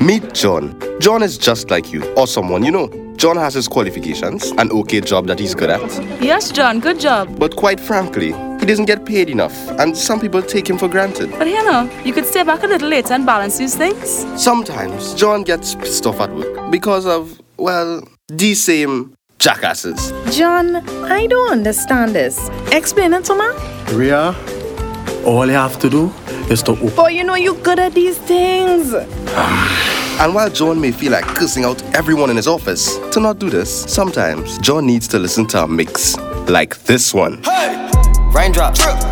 Meet John. John is just like you, or someone you know. John has his qualifications, an okay job that he's good at. Yes, John, good job. But quite frankly, he doesn't get paid enough, and some people take him for granted. But you know, you could stay back a little later and balance these things. Sometimes John gets pissed off at work because of, well, these same jackasses. John, I don't understand this. Explain it to me. Ria, all you have to do is to open. Boy, you know you're good at these things. Um, and while John may feel like cursing out everyone in his office, to not do this, sometimes John needs to listen to a mix like this one. Raindrop, drip,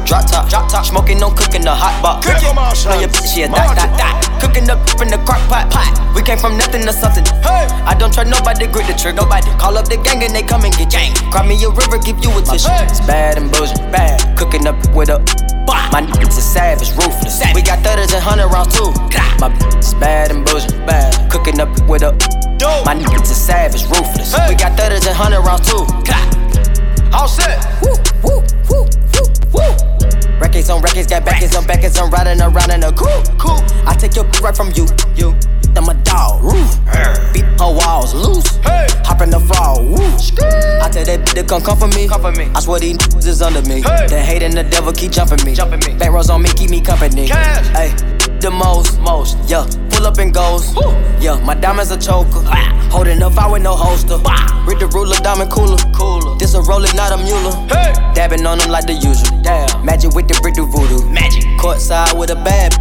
drop top, drop top, smoking, no cooking the hot box. Know your bitch, yeah, that, that, that. Cooking up in the crock pot, pot. We came from nothing to something. Hey, I don't try nobody, grip the trigger. Nobody call up the gang and they come and get gang. Cry me a river, give you a tissue. It's bad and bullshit, bad. Cooking up with a. My niggas is savage, ruthless. We got thudders and hundred rounds too. My is bad and bullshit, bad. Cooking up with a. My niggas is savage, ruthless. We got thudders and hundred rounds too. All set. Woo, woo, woo. Records on records, got backers on backers, I'm riding around in a coupe. Cool. I take your right from you, you. I'm a dog, roof. Beat her walls loose. Hey. Hop in the fall, woo. I tell that bitch to come come for me. Come for me. I swear these niggas is under me. Hey. The hate and the devil keep jumping me. Jumping me. Back rows on me, keep me company. Cash. Hey, the most, most, yeah. Pull up and goes. Woo. Yeah, my diamonds a choker. Ah. Holding up, I with no holster. Bah. Read the ruler, diamond cooler. Cooler. This a roller, not a mule. Hey. Dabbing on them like the usual. Damn. Magic with the brick do voodoo. Magic. Courtside with a bad.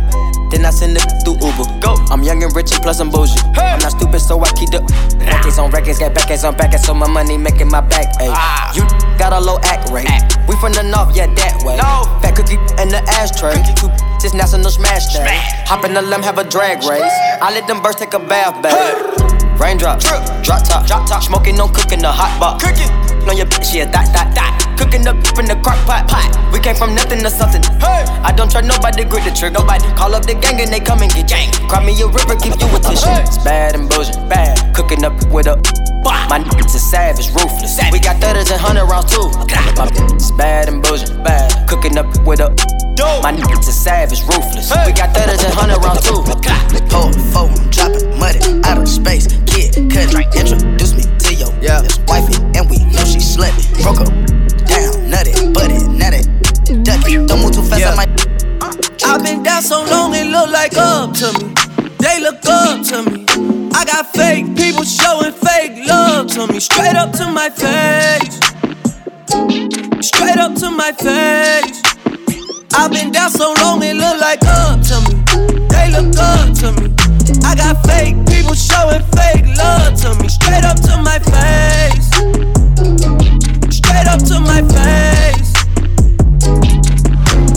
Then I send it through Uber. Go. I'm young and rich and plus I'm bougie. Hey. I'm not stupid, so I keep the records on records, got backers on backers, so my money making my back. Ay. Ah. You got a low act rate. Act. We from the north, yeah, that way. No. Fat cookie in the ashtray. Two just national smash day. Smash. Hop in the limb, have a drag race. I let them birds take a bath, babe. Hey. Raindrop, drop top, drop top, smoking, no cooking the hot box. Cooking, on your bitch, yeah, that, that, that. Cooking up in the crock pot, pot. We came from nothing to something. Hey, I don't try nobody, grip the trigger. Nobody call up the gang and they come and get gang. Cry me a river, give you a tissue. Hey. It's bad and bullshit, bad. Cooking up with a. My niggas is savage, ruthless. We got thudders and hundred rounds too. My it's bad and bullshit, bad. Cooking up with a. My niggas is savage, ruthless. We got thudders and hundred too. Hold the phone, dropping money out of space. Kid, cut it, introduce me to your yeah. wifey, and we know she slutty. Broke up, down, nutty, butty, nutty, ducky. Don't move too fast, yeah. I might. Uh, I've been down so long, it look like up to me. They look up to me. I got fake people showing fake love to me. Straight up to my face. Straight up to my face. I've been down so long, it look like up to me. They look up to me. I got fake people showing fake love to me. Straight up to my face. Straight up to my face.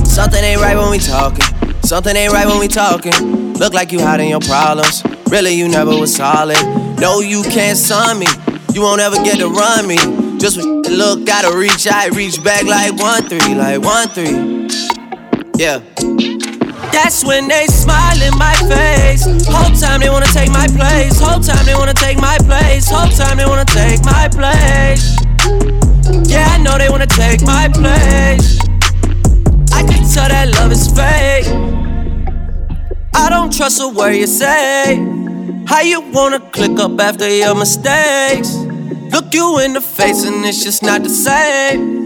Something ain't right when we talking. Something ain't right when we talking. Look like you hiding your problems. Really, you never was solid. No, you can't sun me. You won't ever get to run me. Just when look, gotta reach I reach back like one three, like one three. Yeah. That's when they smile in my face. Whole time they wanna take my place. Whole time they wanna take my place. Whole time they wanna take my place. Yeah, I know they wanna take my place. I can tell that love is fake. I don't trust a word you say. How you wanna click up after your mistakes? Look you in the face and it's just not the same.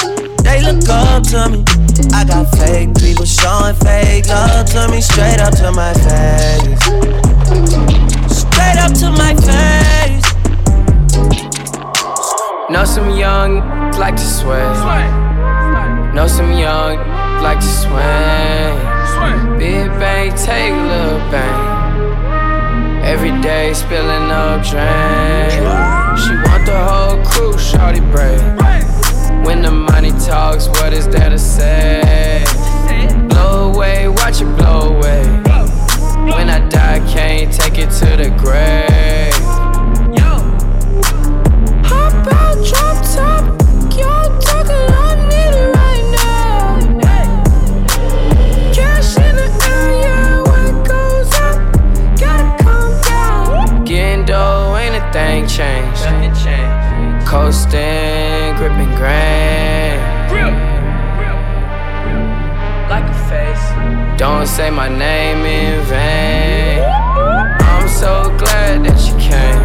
Up to me. I got fake people showing fake love to me. Straight up to my face. Straight up to my face. Know some young like to sway. Know some young like to swing. Big bang, take a little bang. Every day spilling up drain. She want the whole crew, shawty brave. When the money talks, what is there to say? Blow away, watch it blow away. When I die, can't take it to the grave. Hop out, drop top. Y'all talking, I need it right now. Cash in the area when it goes up. Gotta come down. Getting dough, ain't a thing changed. Coasting, gripping grain. Don't say my name in vain. I'm so glad that you came.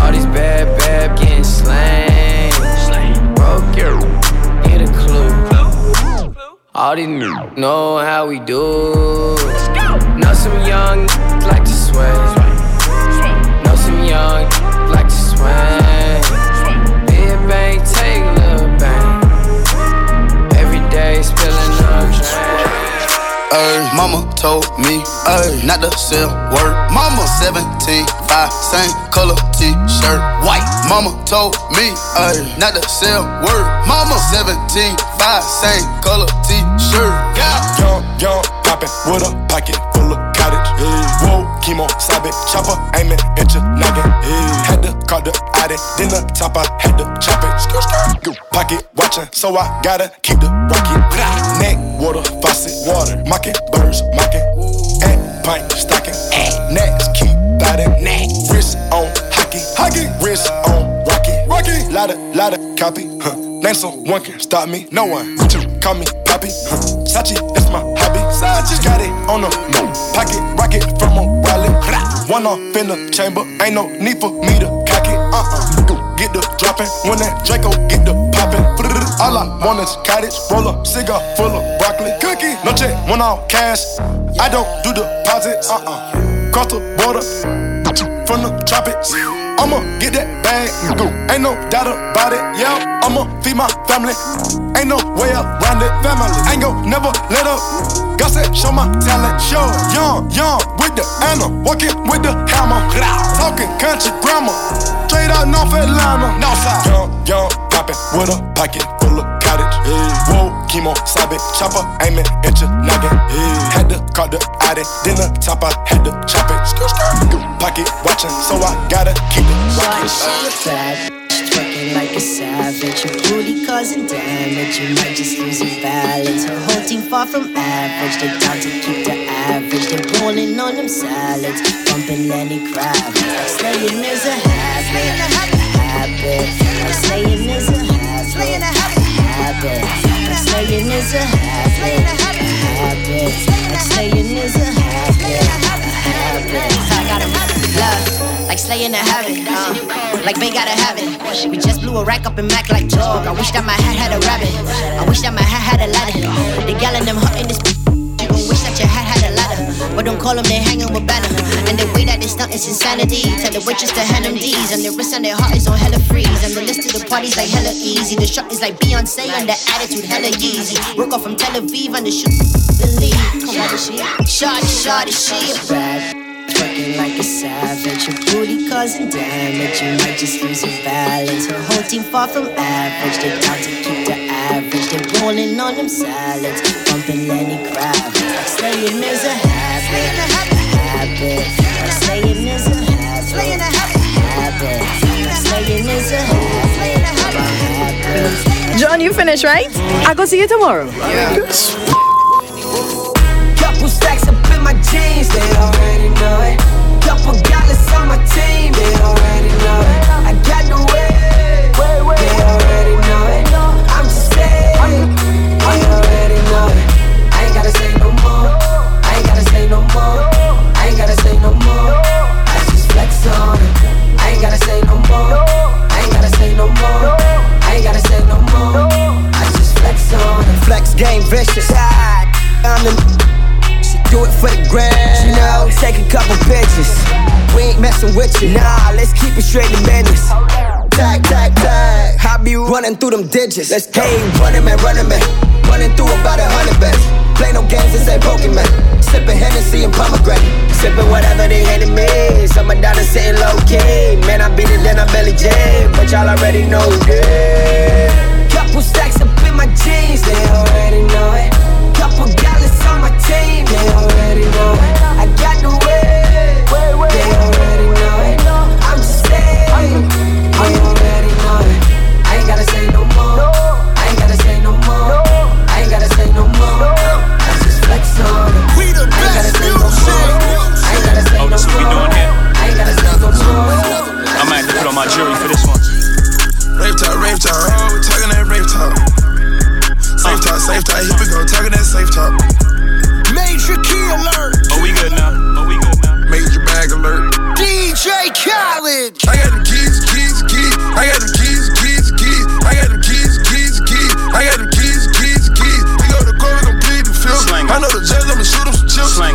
All these bad, bad getting slain. Broke your, get a clue. All these niggas know how we do. Know some young like to sway. Know some young like to swing. Mama told me, ay, not to sell word. Mama 17, 5, same color t-shirt, white. Mama told me, ay, not to sell word. Mama 17, 5, same color t-shirt. Yeah. Young, young, poppin' with a pocket full of cottage. Whoa, chemo, sabe, chopper, aiming at your noggin. Yeah. Had to call the addy, then the top, I had to chop it. Skr, skr. Pocket watchin', so I gotta keep the rocket. Neck, water, faucet, water, mocking, birds, mocking. And pint, stocking. And next, keep biting. Neck, wrist on hockey, hockey. Wrist on rocky, rocky. Lotta, lotta copy. Huh. Name someone can stop me. No one. To call me Poppy. Huh. Sachi, that's my hobby. Sachi. Got it on the moon. Pocket rocket from a. One off in the chamber. Ain't no need for me to cock it. Uh uh. Get the dropping. When that Draco get the popping. All I want is cottage. Roll up, cigar full of broccoli. Cookie. No check, one off cash. I don't do the deposits. Uh uh. Cross the border. From the tropics. I'ma get that bag, go. Ain't no doubt about it, yeah. I'ma feed my family. Ain't no way around it, family. Ain't gon' never let up. God said, show my talent, show. Young, young, with the Anna, walking with the hammer. Talking country grammar, straight out North Atlanta. Northside. Young, young, poppin' with a pocket full of cottage. Yeah. Whoa, chemo, sabe, chopper, aiming at your noggin. Yeah. Had to call the addy, then the top, I had to chop it. Pocket watching, so I gotta keep it Shawty, rockin'. she a bad bitch, twerking like a savage. Your booty causing damage, you might just lose your balance. Her whole team far from average, they down to keep the average. They're rolling on them salads, bumping Lenny Kravitz. Like slaying is a habit, habit. Like slaying is a habit, habit. Like slaying a habit, habit. Like slaying habit. I got a love, like habit. Uh, like they gotta have it. We just blew a rack up in Mac like dog. I wish that my hat had a rabbit. I wish that my hat had a ladder. The gal in them hot in this. But don't call them, they hanging with banner. And the way that they stunt is insanity. Tell the waitress to hand them D's. And the wrist and their heart is on hella freeze. And the list of the parties like hella easy. The shot is like Beyonce and the attitude hella easy. Work off from Tel Aviv and the shoot lead. Come on, she. Shawty, shawty, she. Twerking like a savage, your booty causing damage. You might just lose your balance. Her whole team far from average. They down to keep the average. They're rolling on them salads, bumping Lenny Kravitz. Like slaying is a habit, Habit. John, you finished, right? I go see you tomorrow. Yeah. Couple stacks up in my jeans, they already know it. Couple gallons on my team, they already know it. Straight to business. Tag, tag, tag. I be running through them digits. Let's go. Hey, running man, running man. Running through about a hundred bets. Play no games, this ain't Pokemon. Sipping Hennessy and pomegranate. Sipping whatever they handed me. Summer down and sitting low key. Man, I beat it, then I belly jam. But y'all already know this. Couple stacks up in my jeans, they already know it. Couple gallons on my team, they already know it. Talk, rave talk, oh, we talking that rave talk. Safe talk, safe talk, here we go, talking that safe talk. Major key alert. Oh, we good now. Oh, we good now. Major bag alert. DJ Khaled. I got them keys, keys, keys. I got them keys, keys, keys. I got them keys, keys, keys. I got them keys, keys, keys. We go to court, we gon' plead the fifth. Slang. I know the judge, I'ma shoot him some chips. Slang.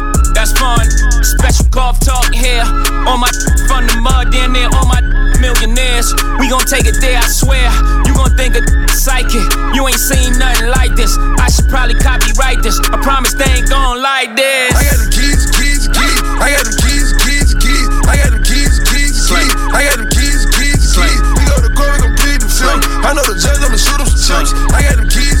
That's fun. Special golf talk here. On my from the mud, then there on my millionaires. We gon' take it there, I swear. You gon' think a psychic. You ain't seen nothing like this. I should probably copyright this. I promise they ain't gon' like this. I got them keys, keys, keys. I got them keys, keys, keys. I got them keys, keys, keys. I got them keys, keys, keys. We go to court, we gon' plead the fifth. I know the judge, I'ma shoot him some chips. I got them keys, keys,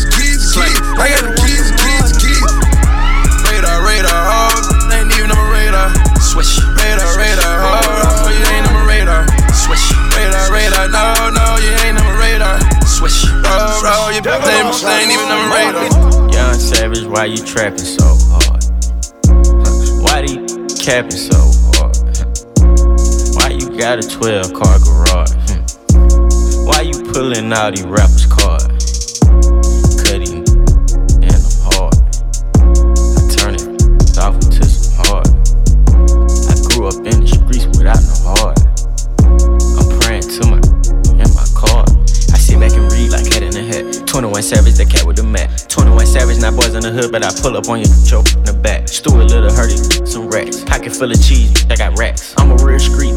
You they, they ain't even on my radar. Young Savage, why you trapping so hard? Why do you capping so hard? Why you got a 12 car garage? Why you pulling out these rappers' cards? In the hood, but I pull up on your choke in the back. Stuart Little hurdy, some racks. Pocket full of cheese, I got racks. I'm a real street.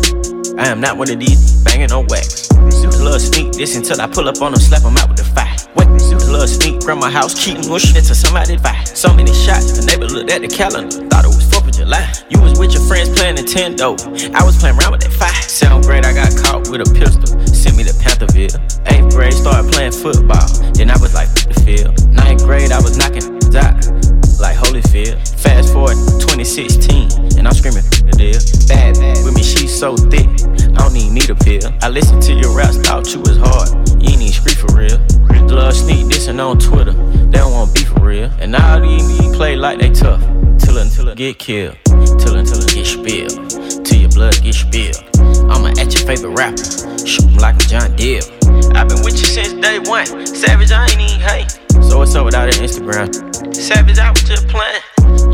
I am not one of these banging on wax. Super little sneak this until I pull up on them, slap them out with the fire. Wait, super little sneak, from my house, keep mushing into somebody fire. So many shots, the neighbor looked at the calendar, thought it was 4th of July. With your friends playing Nintendo. I was playing around with that fire. Seventh grade, I got caught with a pistol. Sent me to Pantherville. Eighth grade, started playing football. Then I was like, "F- the field. Ninth grade, I was knocking out like Holyfield. Fast forward 2016, and I'm screaming "F- the deal. Bad, bad with me, she's so thick. I don't even need a pill. I listened to your raps, thought you was hard. You ain't even street for real. Love sneak dissing on Twitter. They don't want beef for real. And all these play like they tough. Till it get killed. Till until it get spilled. Till your blood get spilled. I'ma at your favorite rapper. Shoot 'em like a John Deere. I've been with you since day one. Savage, I ain't even hate. So what's up with all that Instagram? Savage, I was just playing.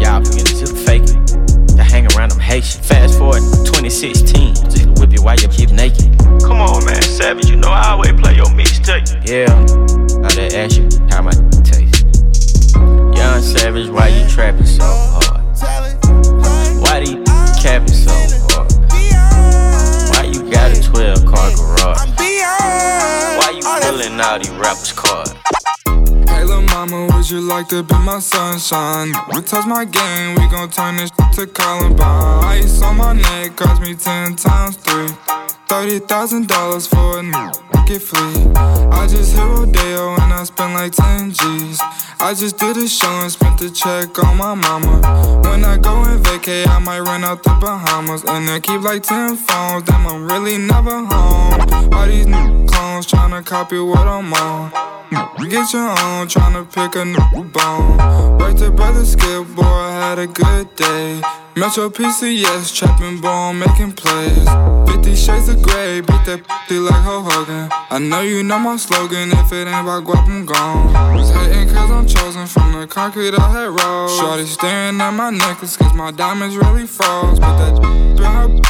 Y'all beginning to fake it. To hang around them Haitian. Fast forward 2016. Just whip you while you keep naked. Come on, man, Savage, you know I always play your mixtape. Yeah, I just ask you how my taste. Young Savage, why you trapping so hard? Why do you capping so hard? Why you got a 12 car garage? Why you pulling all these rappers' cards? Hey, lil' mama, would you like to be my sunshine? We touch my game, we gon' turn this to Columbine. Ice on my neck cost me 10 times 3. $30,000 for a get free. I just hit Rodeo and I spent like 10 G's. I just did a show and spent the check on my mama. When I go and vacay, I might run out the Bahamas. And I keep like 10 phones, damn, I'm really never home. All these new clones tryna copy what I'm on. You Get your own, tryna pick a new bone. Worked to brother Skip, boy, I had a good day. Metro PCS, trapping bone, making plays. 50 shades of gray, beat that p like Hulk Hogan. I know you know my slogan, if it ain't about guap, I'm gone. Was hating cause I'm chosen from the concrete I had rolled. Shorty staring at my necklace cause my diamonds really froze. But that in her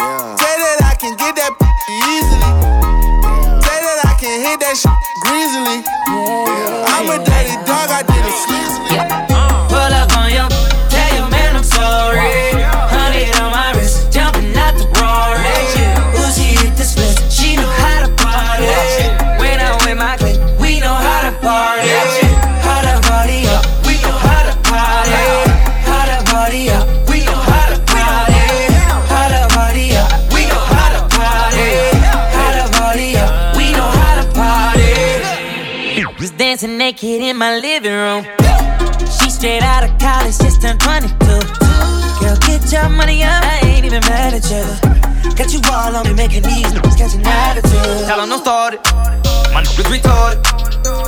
Yeah. Say that I can get that easily. Yeah. Say that I can hit that shit greasily. Yeah. I'm a dirty dog, I did it sleazily. Naked in my living room. She straight out of college, just turned 22. Girl, get your money up, I ain't even mad at you. Got you all on me, making these niggas catch an attitude. Tell 'em don't start it, my niggas retarded.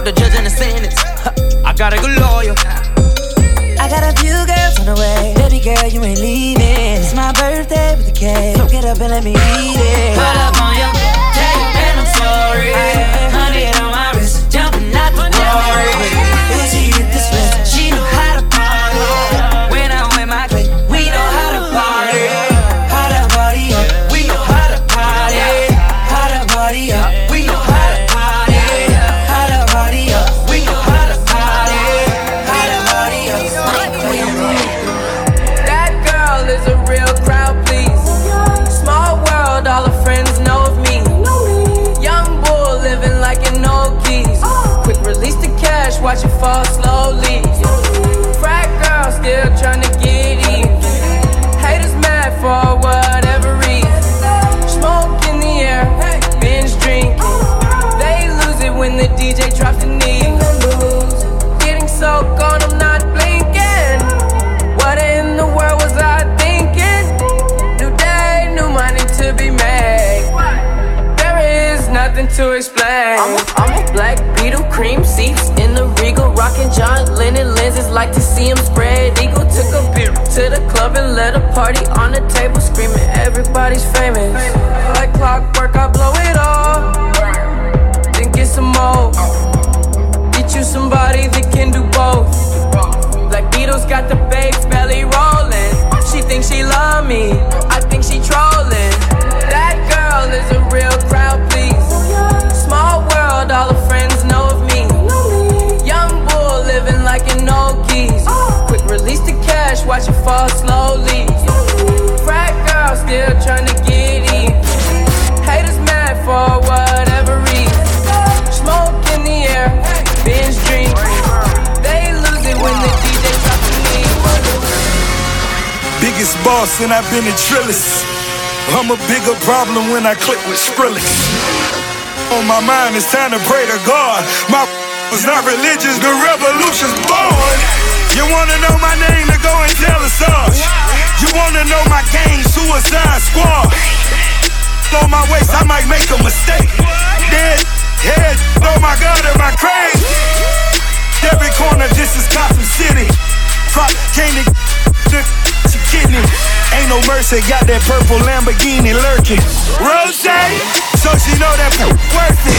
The judge and the sentence, I got a good lawyer. I got a few girls on the way. Baby girl, you ain't leaving. It's my birthday with the cake. So get up and let me eat it. Pull up on your, tell your man I'm sorry. Party on the table, screaming everybody's famous. Like clockwork, I blow it all, then get some more. Get you somebody that can do both. Like Beatles got the babes belly rolling. She thinks she love me, I think she trolling. That girl is a real crowd, please. Small world, all her friends know of me. Young bull living like an old geese. Quick release the cash, watch it fall slowly. Boss, and I've been a trillist. I'm a bigger problem when I click with Skrillex. On my mind, it's time to pray to God. My was not religious, the revolution's born. You wanna know my name to go and tell us all. You wanna know my gang, Suicide Squad. On my waist, I might make a mistake. Dead head, oh my God, am I crazy? Every corner, this is Gotham City. Prop candy, kidney. Ain't no mercy, got that purple Lamborghini lurking. Rose, so she know that worth it.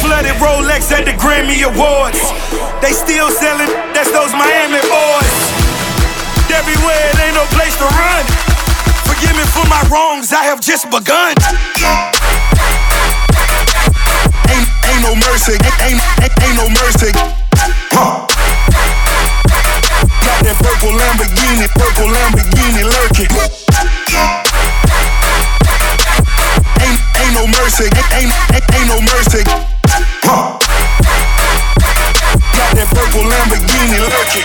Flooded Rolex at the Grammy Awards. They still selling, that's those Miami boys. Everywhere, it ain't no place to run. Forgive me for my wrongs, I have just begun. Ain't, ain't no mercy, ain't, ain't, ain't no mercy. Huh. Got that purple Lamborghini, purple Lamborghini lurking. Ain't, ain't no mercy, ain't, ain't, ain't no mercy. Huh. Got that purple Lamborghini lurking.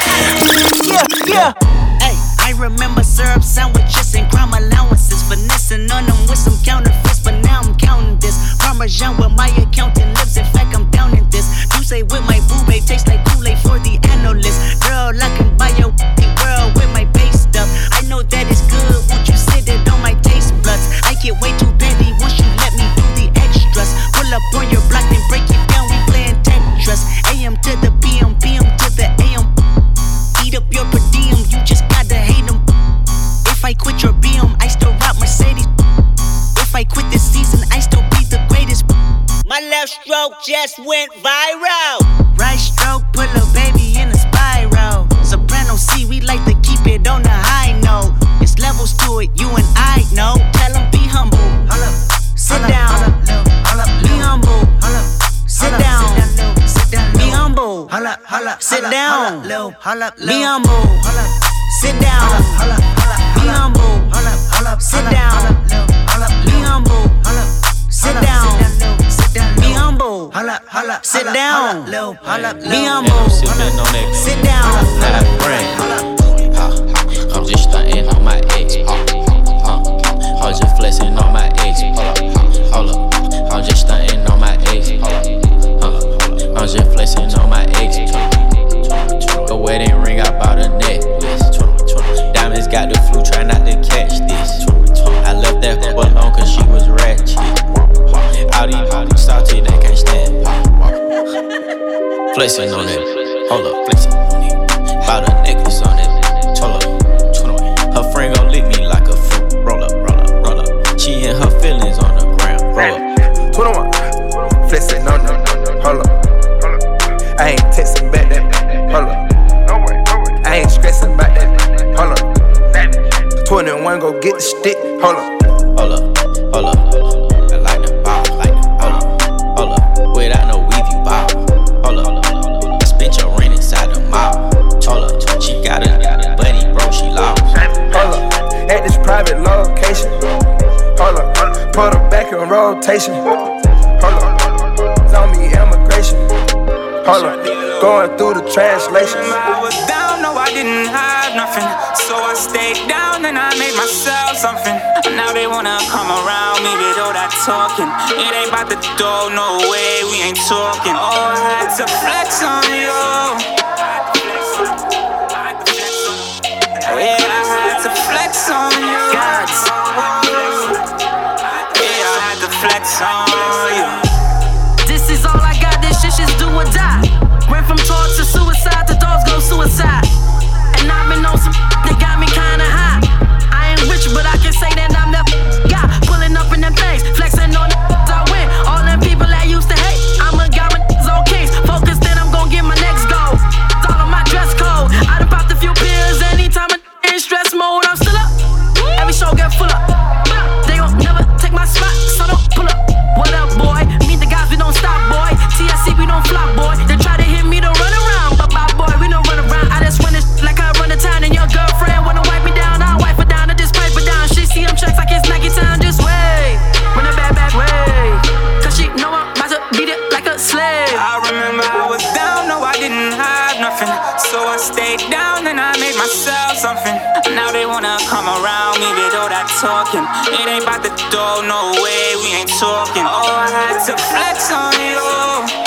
Yeah, yeah. Hey, I remember syrup sandwiches and crime allowances, finessing on them with some counterfeits, but now I'm counting this Parmesan with my accountant. just went viral. Right stroke, put a baby in a spiral. Soprano C, we like to keep it on the high note. It's levels to it, you and I know. Tell them be humble. Hold up. Sit hold down. Up, hold up, be humble. Hold up, sit down. Sit down. Be humble. Sit down. Be humble. Sit down. Sit down. Me on move. Sit down. flexing on it. Hold up, flexing. congratulations. I was down, no, I didn't have nothing. So I stayed down and I made myself something. Now they wanna come around me, with all that talking. It ain't about the dough, no way, we ain't talking. All I had a flex on you. talking. It ain't about the dough, no way, we ain't talking. Oh, I had to flex on you.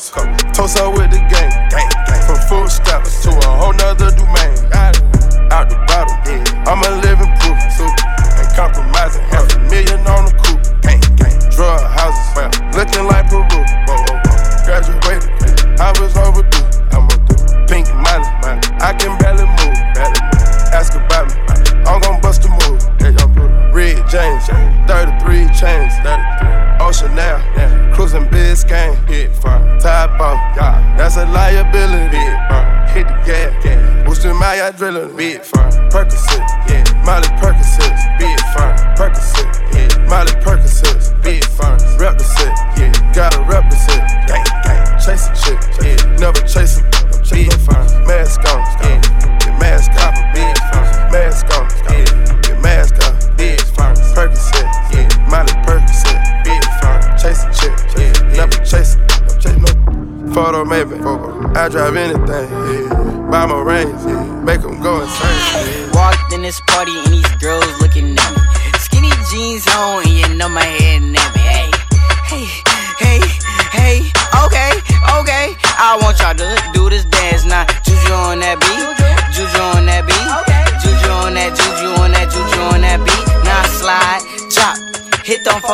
Toast up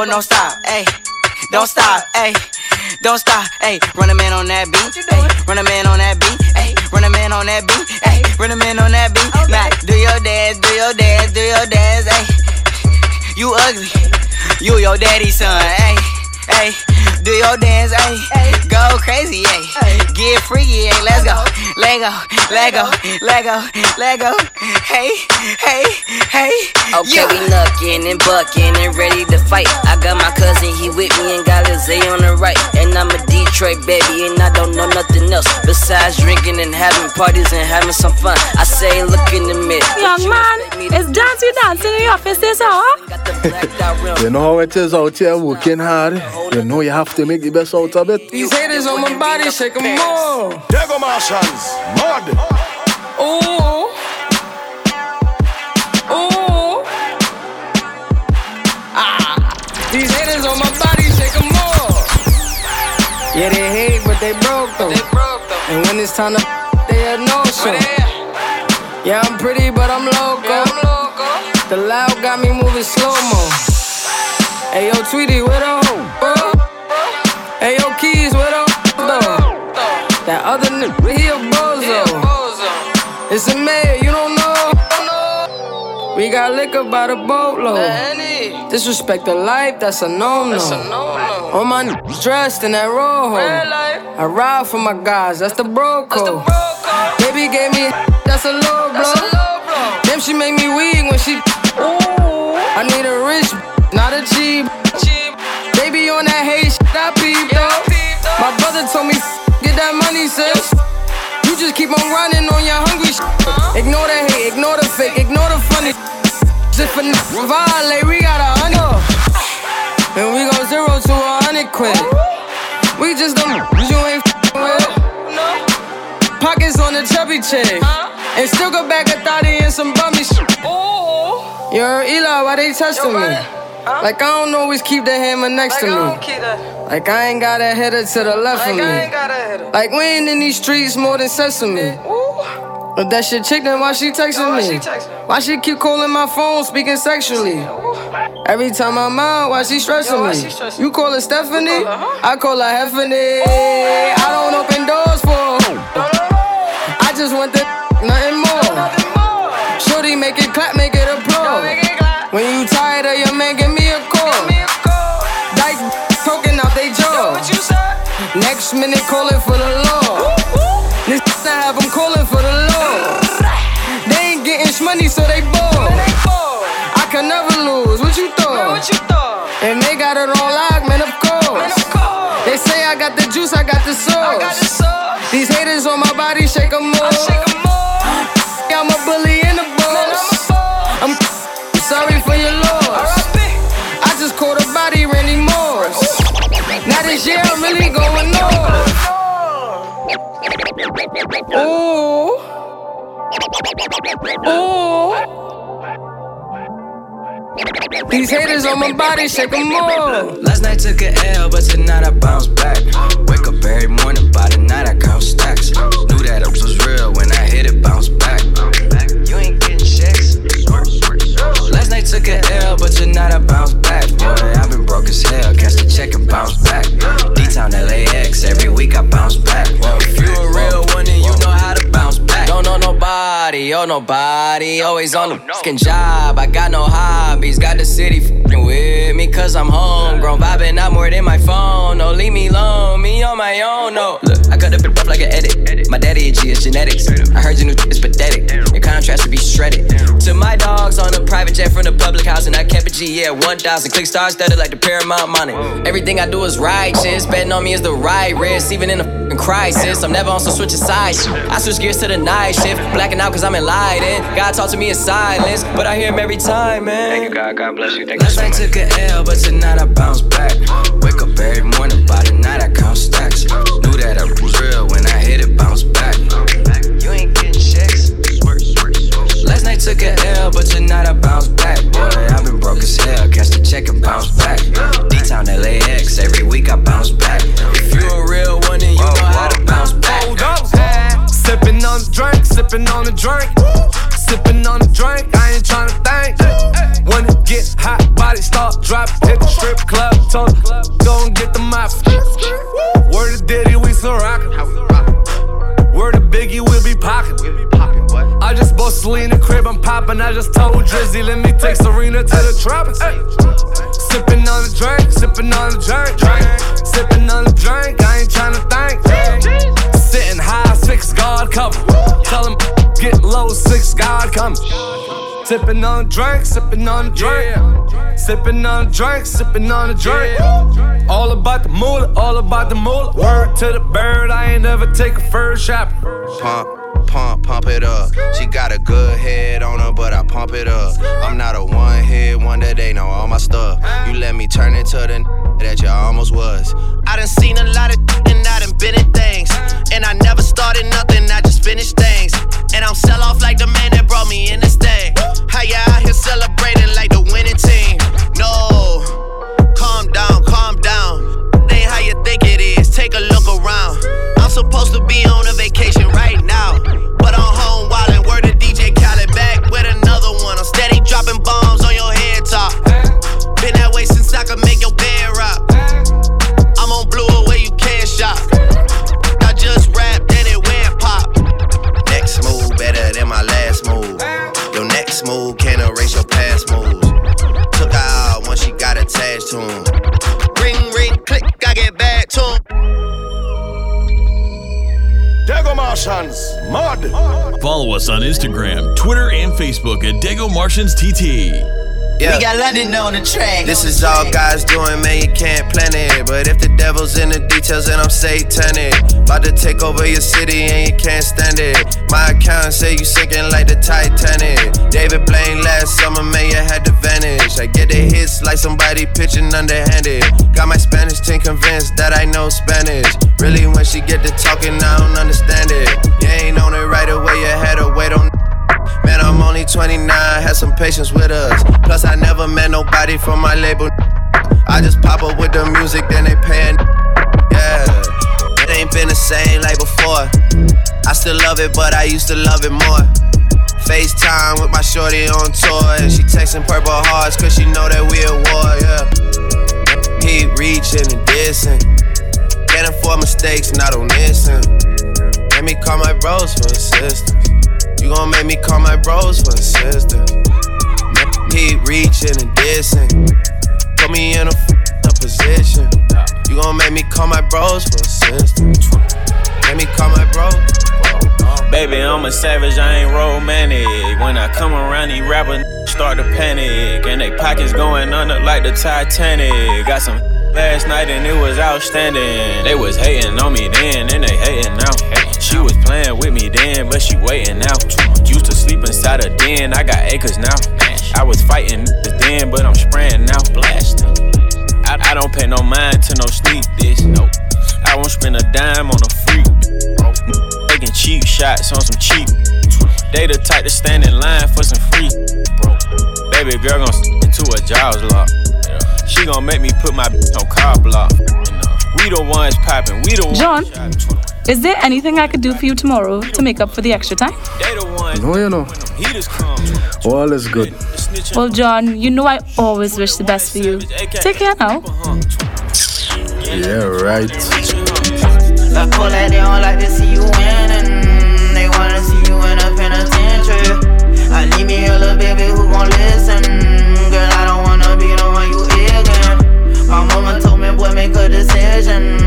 no stop. Hey, don't stop. Hey. Don't stop, ayy. Run a man on that beat, ayy. Run a man on that beat, ayy. Run a man on that beat, ayy. Run a man on that beat. Now do your dance, do your dance, do your dance, ayy. You ugly, you your daddy's son, ayy. Ayy, do your dance, hey. Go crazy, hey. Get freaky, hey. Let's go, let go, let go, let go, let go. Hey, hey, hey. Okay, we knuckin' and buckin' and ready to fight. I got my cousin, he with me and got Lizzie on the right. And I'm a Detroit baby, and I don't know nothing else besides drinking and having parties and having some fun. I say, look in the mirror. Young man, it's dance we dance in the office, this huh? You know how it is out here working hard. You know you have to make the best out of it. These haters on my body, shake them more. There go Martians, mud. Ooh. Ooh. Ah. These haters on my body, shake them more. Yeah, they hate, but they broke though. And when it's time to, they had no show. Yeah, I'm pretty, but I'm loco. The loud got me moving slow mo. Hey, yo, Tweety, where the hoe? Hey, yo, Keys, where the though? That other nigga, he a bozo. It's a mayor, you don't know. We got liquor by the boatload. Disrespect the life, that's a no-no. All my niggas dressed in that rojo. I ride for my guys, that's the bro code. Baby gave me that's a low blow. Damn, she make me weak when she. Ooh. I need a rich, not a cheap. Baby on that hate shit, I peep though. My brother told me get that money, sis. You just keep on running on your hungry shit. Ignore the hate, ignore the fake, ignore the funny. Just for violate, we got a hundred. And we go zero to a hundred quid. We just don't you ain't with. Pockets on the chubby chick. And still go back a thotty and some bummy shit. You heard Eli, why they testing me? Like I don't always keep the hammer next to me. Like I ain't got a header to the left of me. Like we ain't in these streets more than sesame. But that shit chick, then why she texting me? Why she keep calling my phone, speaking sexually? Every time I'm out, why she stressing me? You call her Stephanie? I call her Heffany. I don't open doors for her. I just want the nothing more. Shorty, make it clap, make it applaud. When you tired of your man, give me a call. Like poking out they jaw. Next minute, calling for the law. This I have them calling for the law. Money, so they bored. I can never lose. What you thought? And they got it on lock, man, of course. They say I got the juice, I got the sauce. These haters on my body, shake them more. I'm a bully in the boss. I'm sorry for your loss. I just caught a body, Randy Moss. Now this year I'm really going on. Ooh. Ooh. These haters on my body, shake them more. Last night took a L, but tonight I bounce back. Wake up every morning, by the night I count stacks. Knew that it was real when I hit it, bounce back. You ain't getting checks. Last night took a L, but tonight I bounce back. Boy, I've been broke as hell, catch the check and bounce back. D-Town LAX, every week I bounce back. If you a real one, then you know how to bounce back. Don't know nobody, oh nobody. Nobody always on the fucking job. I got no hobbies. Got the city fucking with me cause I'm homegrown. Vibing out more than my phone. No, leave me alone. Me on my own. No, look, I cut the bit up like an edit. My daddy a G, it's genetics. I heard your new is pathetic. Your contrast should be shredded. To my dogs on a private jet from the public house, and I kept a G, yeah, 1,000. Click stars studded like the Paramount money. Everything I do is righteous. Betting on me is the right risk. Even in a crisis, I'm never on some switching sides. I switch gears to the night shift. Blacking out cause I'm enlightened. God talk to me in silence, but I hear him every time, man. Thank you, God. God bless you. Thank Last night took a L, but tonight Sippin' on the drink, sippin' on the drink. Sippin' on the drink, sippin' on the drink. All about the moolah, all about the moolah. Word to the bird, I ain't never take a first shot. Pump, pump, pump it up. She got a good head on her, but I pump it up. I'm not a one hit wonder, they know all my stuff. You let me turn into the n- that you almost was. I done seen a lot of and I done been in things. And I never started nothing, I just finished things. And I'm sell off like the man that brought me in this thing. Follow us on Instagram, Twitter, and Facebook at Dago Martians TT. Yeah. We got London on the track. This is all God's doing, man, you can't plan it. But if the devil's in the details, then I'm satanic. About to take over your city and you can't stand it. My account say you sinking like the Titanic. David Blaine last summer, man, you had to vanish. I get the hits like somebody pitching underhanded. Got my Spanish team convinced that I know Spanish. Really, when she get to talking, I don't understand it. 29, had some patience with us. Plus, I never met nobody from my label. I just pop up with the music, then they pay. Yeah, it ain't been the same like before. I still love it, but I used to love it more. FaceTime with my shorty on tour, and she texting purple hearts, cause she know that we at war, yeah. Keep reaching and dissing. Can't afford mistakes, not on this end. Let me call my bros for assistance. You gon' make me call my bros for assistance. Keep reaching and dissing. Put me in a position. You gon' make me call my bros for assistance. Let me call my bros. Baby, I'm a savage, I ain't romantic. When I come around, these rappers start to panic. And they pockets going under like the Titanic. Got some last night and it was outstanding. They was hating on me then, and they hating now. She was playing with me then, but she waiting now. Used to sleep inside a den, I got acres now. I was fighting then, but I'm spraying now. Blasting. I, I don't pay no mind to no sneak this. Nope. I won't spend a dime on a freak. Taking cheap shots on some cheap. They the type to stand in line for some free. Baby girl gon' into a jaws lock. She gon' make me put my on car block. We the ones popping, we the ones. John, is there anything I could do for you tomorrow to make up for the extra time? No, you know. All is good. Well, John, you know I always wish the best for you. Take care now. Yeah, right. I call that they don't like to see you winning. They wanna see you in a penitentiary. I poison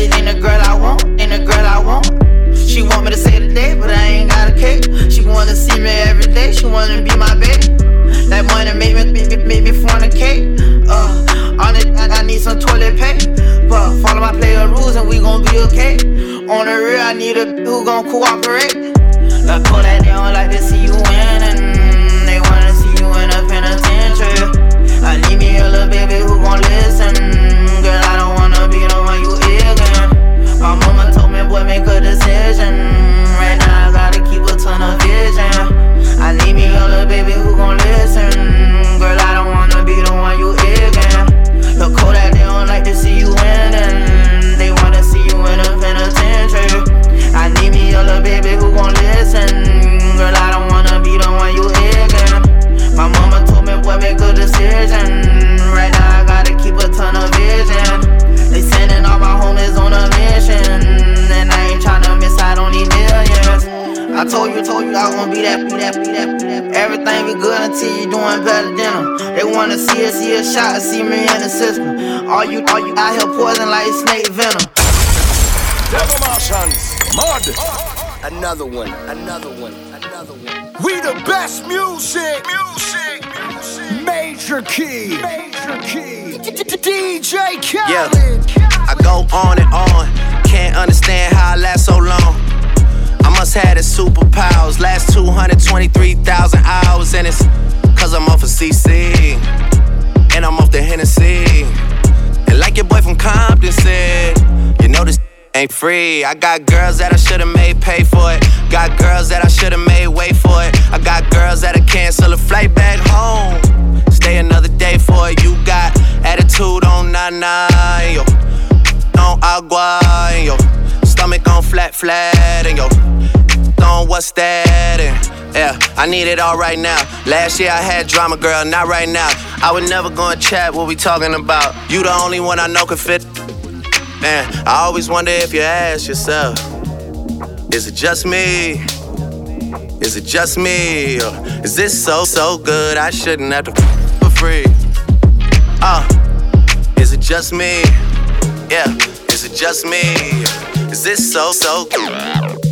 it ain't the girl I want, ain't the girl I want. She want me to say today, but I ain't got a cake. She wanna see me every day, she wanna be my baby. That money make me, make me, make me fornicate. Uh, on it, I, I need some toilet paper. But follow my player rules and we gon' be okay. On the rear, I need a who gon' cooperate. Like, cool that they don't like to see you told you, told you I gon' be that, be that, be that, be that. Everything be good until you doing better than them. They wanna see us, see a shot, see me in the system. All you, all you out here poison like snake venom. Devil Martians, mud. Another one, another one, another one. We the best music. Music. music. Major key. Major key. DJ Yeah, Khaled. I go on and on. Can't understand how I last so long. Must have the superpowers. Last 223,000 hours, and it's cause I'm off of CC. And I'm off the Hennessy. And like your boy from Compton said, you know this ain't free. I got girls that I should've made pay for it. Got girls that I should've made wait for it. I got girls that'll cancel a flight back home. Stay another day for it. You got attitude on nana, yo. On agua, yo. Stomach on flat, flat, and yo. On what's that? And yeah, I need it all right now. Last year I had drama, girl, not right now. I would never go and chat what we talking about. You the only one I know can fit. Man, I always wonder if you ask yourself, is it just me? Is it just me? Or is this so, so good I shouldn't have to for free? Uh, is it just me? Yeah, is it just me? Is this so, so good?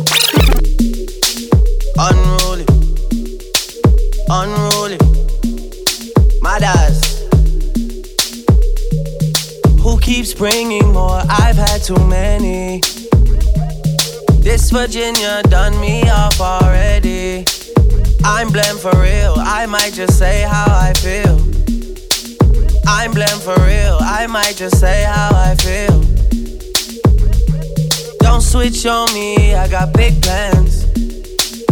Unruly, unruly, eyes. Who keeps bringing more? I've had too many. This Virginia done me off already. I'm blamed for real. I might just say how I feel. I'm blamed for real. I might just say how I feel. Don't switch on me. I got big plans.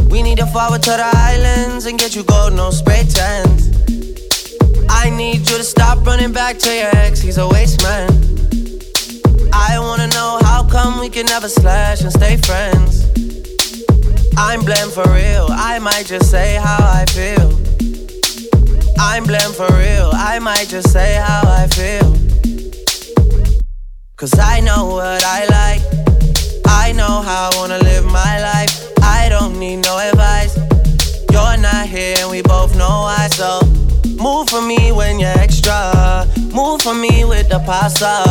We need to forward to the islands and get you gold, no spray tans. I need you to stop running back to your ex. He's a waste man. I wanna know how come we can never slash and stay friends. I'm blamed for real. I might just say how I feel. I'm blamed for real. I might just say how I feel. Cause I know what I like. I know how I wanna live my life. I don't need no advice. You're not here and we both know why. So move for me when you're extra. Move for me with the pasta.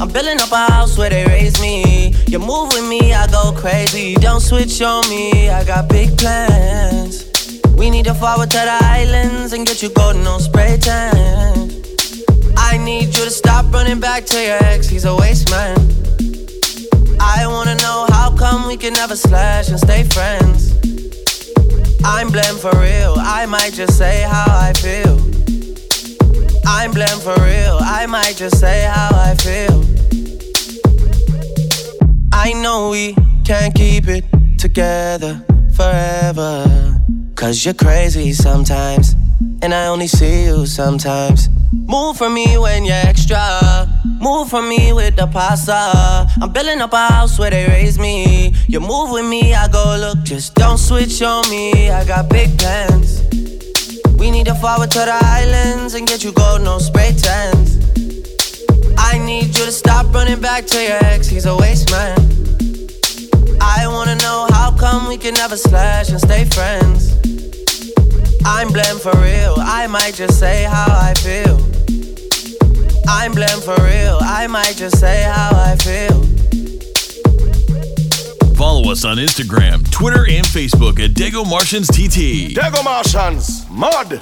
I'm building up a house where they raise me. You move with me, I go crazy. Don't switch on me, I got big plans. We need to forward to the islands and get you golden on spray tan. I need you to stop running back to your ex, he's a waste man. I come we can never slash and stay friends. I'm blamed for real, I might just say how I feel. I'm blamed for real, I might just say how I feel. I know we can't keep it together forever. Cause you're crazy sometimes, and I only see you sometimes. Move for me when you're extra. Move for me with the pasta. I'm building up a house where they raise me. You move with me, I go look. Just don't switch on me. I got big plans. We need to forward to the islands and get you gold, no spray tans. I need you to stop running back to your ex. He's a waste man. I wanna know how come we can never slash and stay friends. I'm blamed for real. I might just say how I feel. I'm blamed for real. I might just say how I feel. follow us on Instagram, Twitter, and Facebook at Dago Martians TT. Dago Martians, mud.